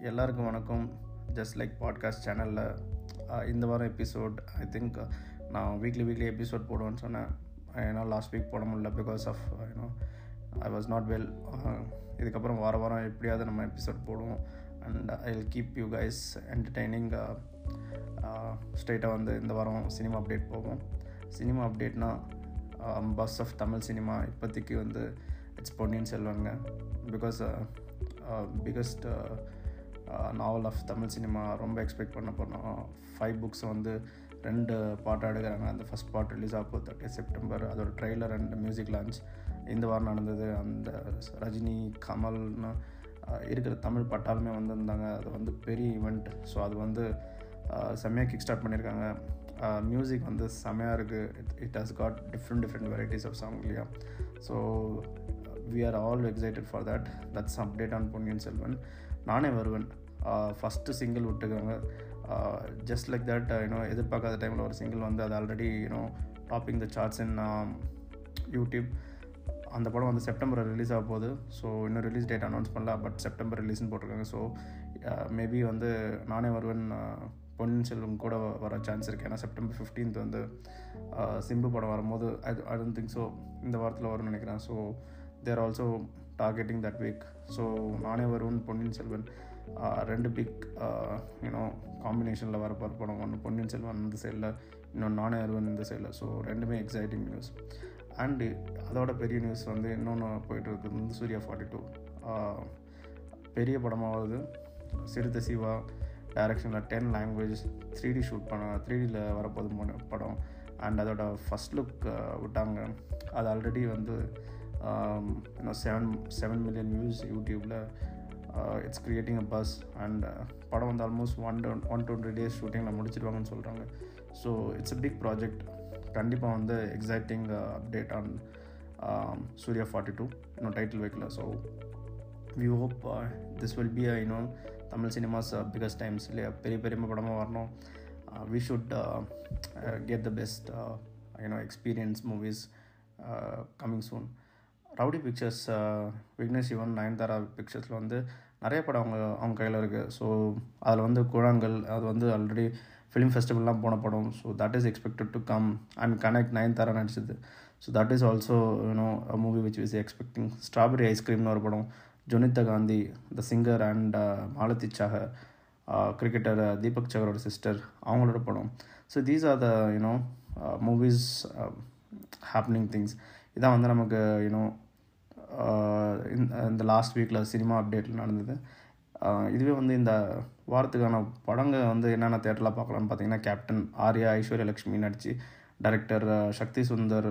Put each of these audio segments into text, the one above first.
எல்லாருக்கும் வணக்கம். Just like podcast சேனலில் இந்த வாரம் எபிசோட் ஐ திங்க் நான் வீக்லி வீக்லி எபிசோட் போடுவேன்னு சொன்னேன். ஏன்னா லாஸ்ட் வீக் போட முடியல because of you know I was not well இதுக்கப்புறம் வார வாரம் எப்படியாவது நம்ம எபிசோட் போடுவோம். And I will keep you guys entertaining ஸ்ட்ரெயிட்டாக வந்து இந்த வாரம் சினிமா அப்டேட் போகும். சினிமா அப்டேட்னா பஸ் ஆஃப் தமிழ் சினிமா இப்போதைக்கு வந்து it's Ponniyin செல்வங்க because biggest novel of Tamil cinema ரொம்ப எக்ஸ்பெக்ட் பண்ண போனோம் ஃபைவ் புக்ஸ் வந்து ரெண்டு பாட்டு எடுக்கிறாங்க. அந்த ஃபஸ்ட் பாட் ரிலீஸ் ஆக போகுது தேர்ட்டி செப்டம்பர் அதோட ட்ரெய்லர் அண்ட் மியூசிக் லான்ச் இந்த வாரம் நடந்தது. அந்த ரஜினி கமல்னு இருக்கிற தமிழ் பட்டாலுமே வந்திருந்தாங்க. அது வந்து பெரிய ஈவெண்ட் ஸோ அது வந்து செம்மையாக கிக் ஸ்டார்ட் பண்ணியிருக்காங்க. மியூசிக் வந்து செம்மையாக இருக்குது it it has got different different varieties of song இல்லையா? So we are all excited for that that's update on Ponniyin Selvan Naane Varuvean. First single விட்டுருக்காங்க just like that you know எதிர்பார்க்காத டைமில் ஒரு single வந்து அது already you know topping the charts in YouTube அந்த படம் வந்து செப்டம்பர் ரிலீஸ் ஆக போகுது. ஸோ இன்னும் ரிலீஸ் டேட் அனௌன்ஸ் பண்ணல பட் செப்டம்பர் ரிலீஸ்னு போட்டிருக்காங்க. ஸோ மேபி வந்து நானே வருவேன். பொன்னியின் செல்வம் கூட வர சான்ஸ் இருக்குது ஏன்னா செப்டம்பர் ஃபிஃப்டீன்த் வந்து சிம்பு படம் வரும்போது அது ஐ டோன்ட் திங்க் ஸோ இந்த வாரத்தில் வரும்னு நினைக்கிறேன். So there also targeting that week so Naane Varuvan Ponniyin Selvan ரெண்டு பிக் யூனோ காம்பினேஷனில் வர படம். ஒன்று பொன்னியின் செல்வன் இந்த சைடில் இன்னொன்று நானே வருவன் இந்த சைடில் ஸோ ரெண்டுமே எக்ஸைட்டிங் நியூஸ் அண்டு அதோட பெரிய நியூஸ் வந்து இன்னொன்று போயிட்டு இருக்குது வந்து சூர்யா ஃபார்ட்டி டூ பெரிய படமாவது சிறுத்தை சிவா டைரக்ஷனில் ten language three D shoot பண்ண த்ரீ டியில் வரப்போது படம். அண்ட் அதோட ஃபஸ்ட் லுக் விட்டாங்க. அது ஆல்ரெடி வந்து இன்னும் செவன் செவன் மில்லியன் வியூஸ் யூடியூப்பில் it's creating a buzz and படம் வந்து almost one one twenty days ஷூட்டிங்கில் முடிச்சிருவாங்கன்னு சொல்கிறாங்க so it's a big project கண்டிப்பாக வந்து exciting update on Suriya forty two இன்னும் டைட்டில் வைக்கல. So we hope this will be I know Tamil cinemas biggest times இல்லையா பெரிய பெரிய படமாக வரணும். We should get the best you know experience movies coming soon Rowdy Pictures Vignesh Shivan Nayanthara பிக்சர்ஸில் வந்து நிறைய படம் அவங்க அவங்க கையில் இருக்குது ஸோ அதில் வந்து குழாங்கல் அது வந்து ஆல்ரெடி ஃபிலிம் ஃபெஸ்டிவல்லாம் போன படம். So that is expected to come and connect Nayanthara நடிச்சது. So that is also you know movie which is expecting strawberry ஐஸ்கிரீம்னு ஒரு படம். Jonita Gandhi the singer and Malathi Chahar cricketer Deepak சகரோட sister அவங்களோட படம். So these are the you know movies happening things இதான் வந்து நமக்கு you know இந்த last வீக்கில் cinema அப்டேட்டில் நடந்தது. இதுவே வந்து இந்த வாரத்துக்கான படங்கள் வந்து என்னென்ன தேட்டரில் பார்க்கலான்னு பார்த்தீங்கன்னா கேப்டன் ஆர்யா ஐஸ்வர்யா லக்ஷ்மி நடித்து director Sakthi Sundar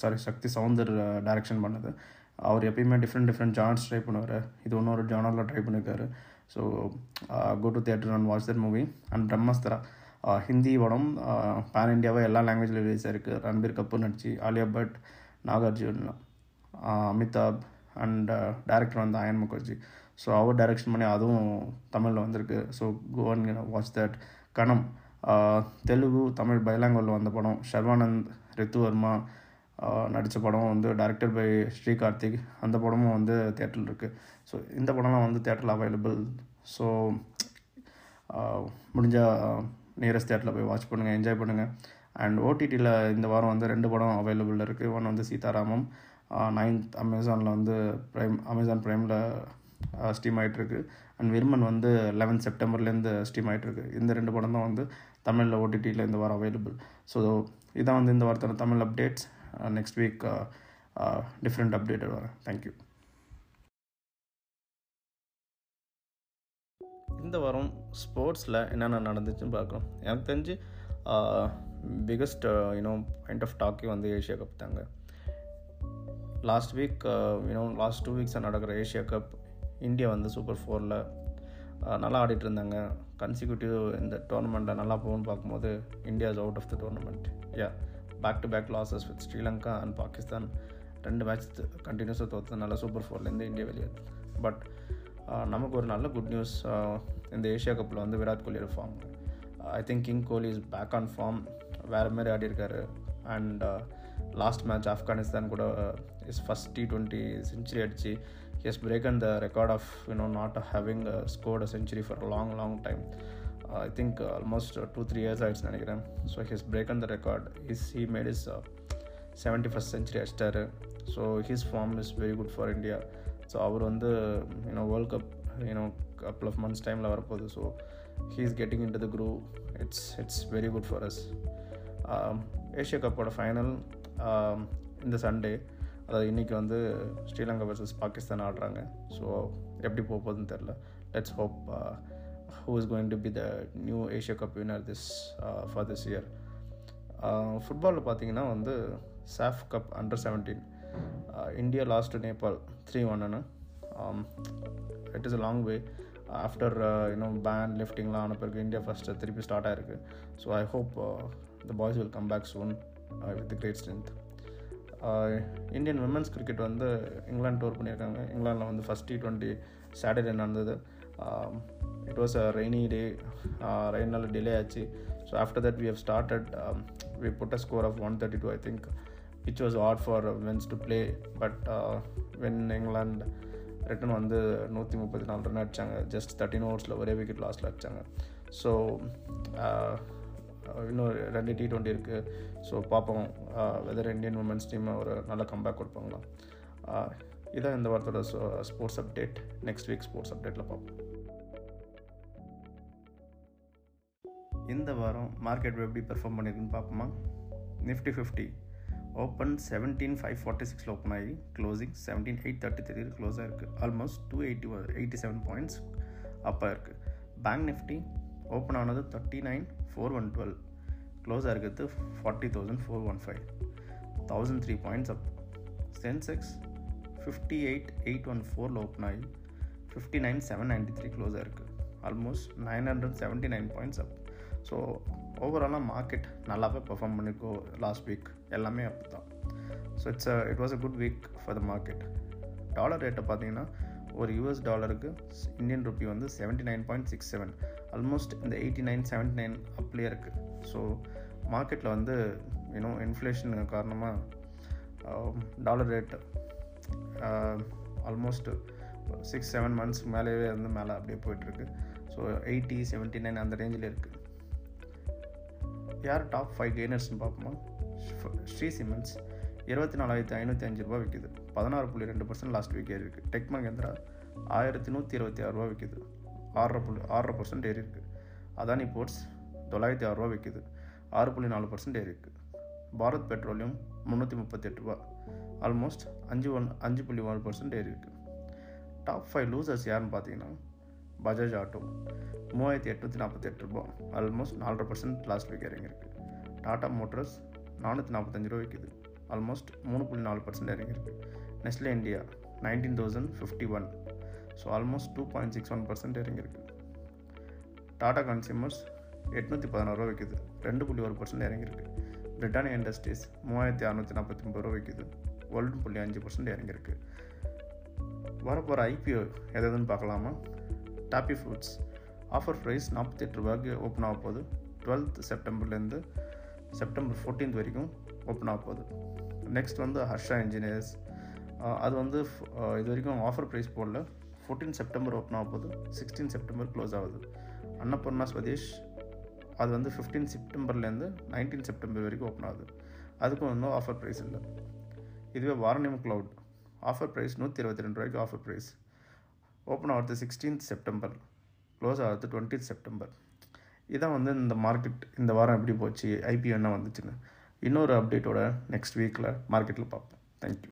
sorry Sakthi Soundar direction பண்ணது. அவர் எப்பயுமே டிஃப்ரெண்ட் டிஃப்ரெண்ட் ஜானர்ஸ் ட்ரை பண்ணுவார். இது இன்னொரு ஜானரில் ட்ரை பண்ணியிருக்காரு so go to theatre and watch that movie and Brahmastra Hindi படம் பேன் இண்டியாவாக எல்லா லாங்குவேஜில் ரிலீஸ் ஆயிருக்கு. ரன்பீர் கபூர் நடிச்சு ஆலியா பட் நாகார்ஜுன்லாம் அமிதாப் அண்ட் டேரக்டர் uh, வந்து அயன் முகர்ஜி. ஸோ அவர் டைரக்ஷன் பண்ணி அதுவும் தமிழில் வந்திருக்கு. ஸோ கோவன் வாட்ச் தட் கணம். தெலுங்கு தமிழ் பைலாங்குவலில் வந்த படம். ஷர்வானந்த் ரித்துவர்மா நடித்த படம் வந்து டைரக்டர் பை ஸ்ரீ கார்த்திக் அந்த படமும் வந்து தேட்டரில் இருக்குது ஸோ இந்த படம்லாம் வந்து தேட்டரில் அவைலபிள் ஸோ முடிஞ்சால் நியரஸ்ட் தேட்டரில் போய் வாட்ச் பண்ணுங்கள் என்ஜாய் பண்ணுங்கள் அண்ட் ஓடிடியில் இந்த வாரம் வந்து ரெண்டு படம் அவைலபிள் இருக்குது ஒன் வந்து சீதாராமம். நைன்த் அமேசானில் வந்து ப்ரைம் அமேசான் ப்ரைமில் ஸ்டீம் ஆகிட்டுருக்கு அண்ட் விர்மன் வந்து லெவன்த் செப்டம்பர்லேருந்து ஸ்டீம் ஆகிட்டுருக்கு இந்த ரெண்டு படம் தான் வந்து தமிழில் ஓடிடியில் இந்த வாரம் அவைலபிள் ஸோ இதான் வந்து இந்த வாரத்தோட Tamil updates next week different updated வரேன் தேங்க்யூ இந்த வாரம் ஸ்போர்ட்ஸில் என்னென்ன நடந்துச்சுன்னு பார்க்கலாம். எனக்கு தெரிஞ்சு biggest you know point of டாக்கே வந்து ஏஷியா கப் தாங்க. Last week you know last two வீக்ஸாக நடக்கிற ஏஷியா கப் இந்தியா வந்து சூப்பர் ஃபோரில் uh, நல்லா ஆடிட்டு இருந்தாங்க. கன்சிக்யூட்டிவ் இந்த டோர்னமெண்ட்டில் நல்லா போகணும்னு பார்க்கும்போது India is out of the tournament yeah back to back losses with Sri Lanka and Pakistan ரெண்டு மேட்ச் கண்டினியூஸாக தோற்றதுனால சூப்பர் ஃபோர்லேருந்து இந்தியா வெளியே பட் நமக்கு ஒரு நல்ல குட் நியூஸ் uh, இந்த ஏஷியா கப்பில் வந்து Virat கோலியோட form I think king Kohli is back on form வேறு மாதிரி ஆடிருக்காரு. அண்ட் லாஸ்ட் மேட்ச் ஆப்கானிஸ்தான் கூட is first T twenty century அடிச்சு as break and the record of you know not having scored a century for long long time I think almost two three years ஆகிடுச்சு நினைக்கிறேன். So his and the record is he made is seventy first century அடிச்சிட்டாரு. So his form is very good for India so அவர் வந்து you know world cup you know couple of months டைமில் வரப்போகுது. So he is getting in to the groove it's it's very good for us Asia கப்போட final இந்த Sunday அதாவது இன்றைக்கி வந்து Sri Lanka versus Pakistan ஆடுறாங்க. So எப்படி போக போகுதுன்னு தெரில let's hope who is going to be the new Asia cup winner this for this year ஃபுட்பாலில் பார்த்தீங்கன்னா வந்து SAFF cup under seventeen India lost Nepal three ஒன்னு it is a long way after you know ban லிஃப்டிங்லாம் ஆன பிறகு India first திருப்பி start ஆயிருக்கு. So I hope the boys will come back soon with great strength Indian women's cricket வந்து England tour பண்ணியிருக்காங்க. இங்கிலாந்தில் வந்து first T twenty Saturday நடந்தது. It was a rainy day ரெயினால் delay ஆச்சு. So after that we have started we put a score of one thirty two I think which was hard for women's to play but when England return வந்து நூற்றி முப்பத்தி நாலு run அடித்தாங்க just thirteen ஓவர்ஸில் ஒரே wicket லாஸ்ட்டில் அடித்தாங்க so இன்னும் ரெண்டு டி ட்வெண்ட்டி இருக்குது ஸோ பார்ப்போம். வெதர் இந்தியன் உமன்ஸ் டீம் ஒரு நல்ல கம்பேக் கொடுப்பாங்களா? இதான் இந்த வாரத்தோட sports update next week sports அப்டேட்டில் பார்ப்போம். இந்த வாரம் மார்க்கெட் எப்படி பெர்ஃபார்ம் பண்ணியிருக்குன்னு பார்ப்போமா? Nifty fifty open seventeen five forty சிக்ஸில் ஓப்பன் ஆகி closing seventeen eight thirty three க்ளோஸாக இருக்குது almost two eighty eighty seven points அப்பாக இருக்குது பேங்க் நிஃப்டி ஓப்பன் ஆனது thirty nine four one twelve close இருக்கிறது forty thousand four one five thousand three points up Sensex fifty eight eight one ஃபோரில் open ஆகி fifty nine seven ninety three close இருக்குது almost nine hundred seventy nine points up so ஓவராலாக market நல்லாவே perform பண்ணிக்கோ last week எல்லாமே அப்படி தான் so it's it was a good week for the market dollar ரேட்டை பார்த்தீங்கன்னா ஒரு யூஎஸ் டாலருக்கு இந்தியன் ருப்பி வந்து seventy nine point six seven almost இந்த எயிட்டி நைன் செவன்ட்டி நைன் அப்படியே இருக்குது ஸோ மார்க்கெட்டில் வந்து இன்னும் இன்ஃப்ளேஷன் காரணமாக dollar rate almost six seven months மேலேயே வந்து மேலே அப்படியே போயிட்டுருக்கு ஸோ எயிட்டி செவன்ட்டி நைன் அந்த ரேஞ்சில் இருக்குது யார் டாப் ஃபைவ் கெய்னர்ஸ்னு பார்ப்போமா? ஸ்ரீ சிமெண்ட்ஸ் இருபத்தி நாலாயிரத்தி ஐநூற்றி அஞ்சு ரூபா விற்கிது பதினாறு புள்ளி ரெண்டு பர்சன்ட் லாஸ்ட் வீக் ஏறி இருக்குது டெக் மகேந்திரா ஆயிரத்தி நூற்றி இருபத்தி ஆறு ரூபா விற்கிது ஆறரை புள்ளி ஆறரை பர்சன்ட் ஏறி இருக்குது அதானி போர்ட்ஸ் தொள்ளாயிரத்தி ஆறு ரூபா விற்கிது ஆறு புள்ளி நாலு பர்சன்ட் ஏறி இருக்குது பாரத் பெட்ரோலியம் முந்நூற்றி முப்பத்தெட்டு ரூபா ஆல்மோஸ்ட் அஞ்சு ஒன் அஞ்சு புள்ளி ஒன்று பர்சன்ட் ஏறி இருக்குது டாப் ஃபைவ் லூசர்ஸ் யாருன்னு பார்த்தீங்கன்னா பஜாஜ் ஆட்டோ மூவாயிரத்தி எட்நூற்றி நாற்பத்தெட்டு ரூபா ஆல்மோஸ்ட் நாலரை பர்சன்ட் லாஸ்ட் வீக் இறங்கியிருக்கு டாடா மோட்டர்ஸ் நானூற்றி நாற்பத்தஞ்சு ரூபா விற்கிது ஆல்மோஸ்ட் மூணு புள்ளி நாலு பர்சன்ட் இறங்கியிருக்கு. Nestle India nineteen thousand fifty one so almost two point six one percent இறங்கியிருக்கு. டாடா கன்சியூமர்ஸ் எட்நூற்றி பதினாறு ரூபா விற்கிது ரெண்டு புள்ளி ஒரு பர்சன்ட் இறங்கியிருக்கு. பிரிட்டானியா இண்டஸ்ட்ரீஸ் மூவாயிரத்தி அறநூற்றி நாற்பத்தி ஒம்பது ரூபா விற்கிது ஒன்று புள்ளி அஞ்சு பர்சன்ட் இறங்கியிருக்கு. வரப்போகிற ஐபிஓ எதுன்னு பார்க்கலாமா? டாப்பி ஃபுட்ஸ் ஆஃபர் ப்ரைஸ் நாற்பத்தெட்டு ரூபாய்க்கு ஓப்பன் ஆக போகுது டுவெல்த் செப்டம்பர்லேருந்து செப்டம்பர் ஃபோர்டீன்த் வரைக்கும் ஓப்பன் ஆக போகுது நெக்ஸ்ட் வந்து ஹர்ஷா இன்ஜினியர்ஸ் அது வந்து இது வரைக்கும் ஆஃபர் ப்ரைஸ் போடல. ஃபோர்டீன் செப்டம்பர் ஓப்பன் ஆக போகுது. சிக்ஸ்டீன் செப்டம்பர் க்ளோஸ் ஆகுது. அன்னபூர்ணா ஸ்வதேஷ் அது வந்து ஃபிஃப்டீன் செப்டம்பர்லேருந்து நைன்டீன் செப்டம்பர் வரைக்கும் ஓப்பன் ஆகுது. அதுக்கும் இன்னும் ஆஃபர் ப்ரைஸ் இல்லை. இதுவே வாரணியம் க்ளவுட் ஆஃபர் ப்ரைஸ் நூற்றி இருபத்தி ரெண்டு ரூபாய்க்கு ஆஃபர் ப்ரைஸ் ஓப்பன் ஆகிறது சிக்ஸ்டீன்த் செப்டம்பர் க்ளோஸ் ஆகிறது டுவெண்ட்டி செப்டம்பர் இதான் வந்து இந்த மார்க்கெட் இந்த வாரம் எப்படி போச்சு? ஐபிஓ என்ன வந்துச்சுன்னு. இன்னொரு அப்டேட்டோட நெக்ஸ்ட் வீக்கில் மார்க்கெட்டில் பார்ப்போம். தேங்க்யூ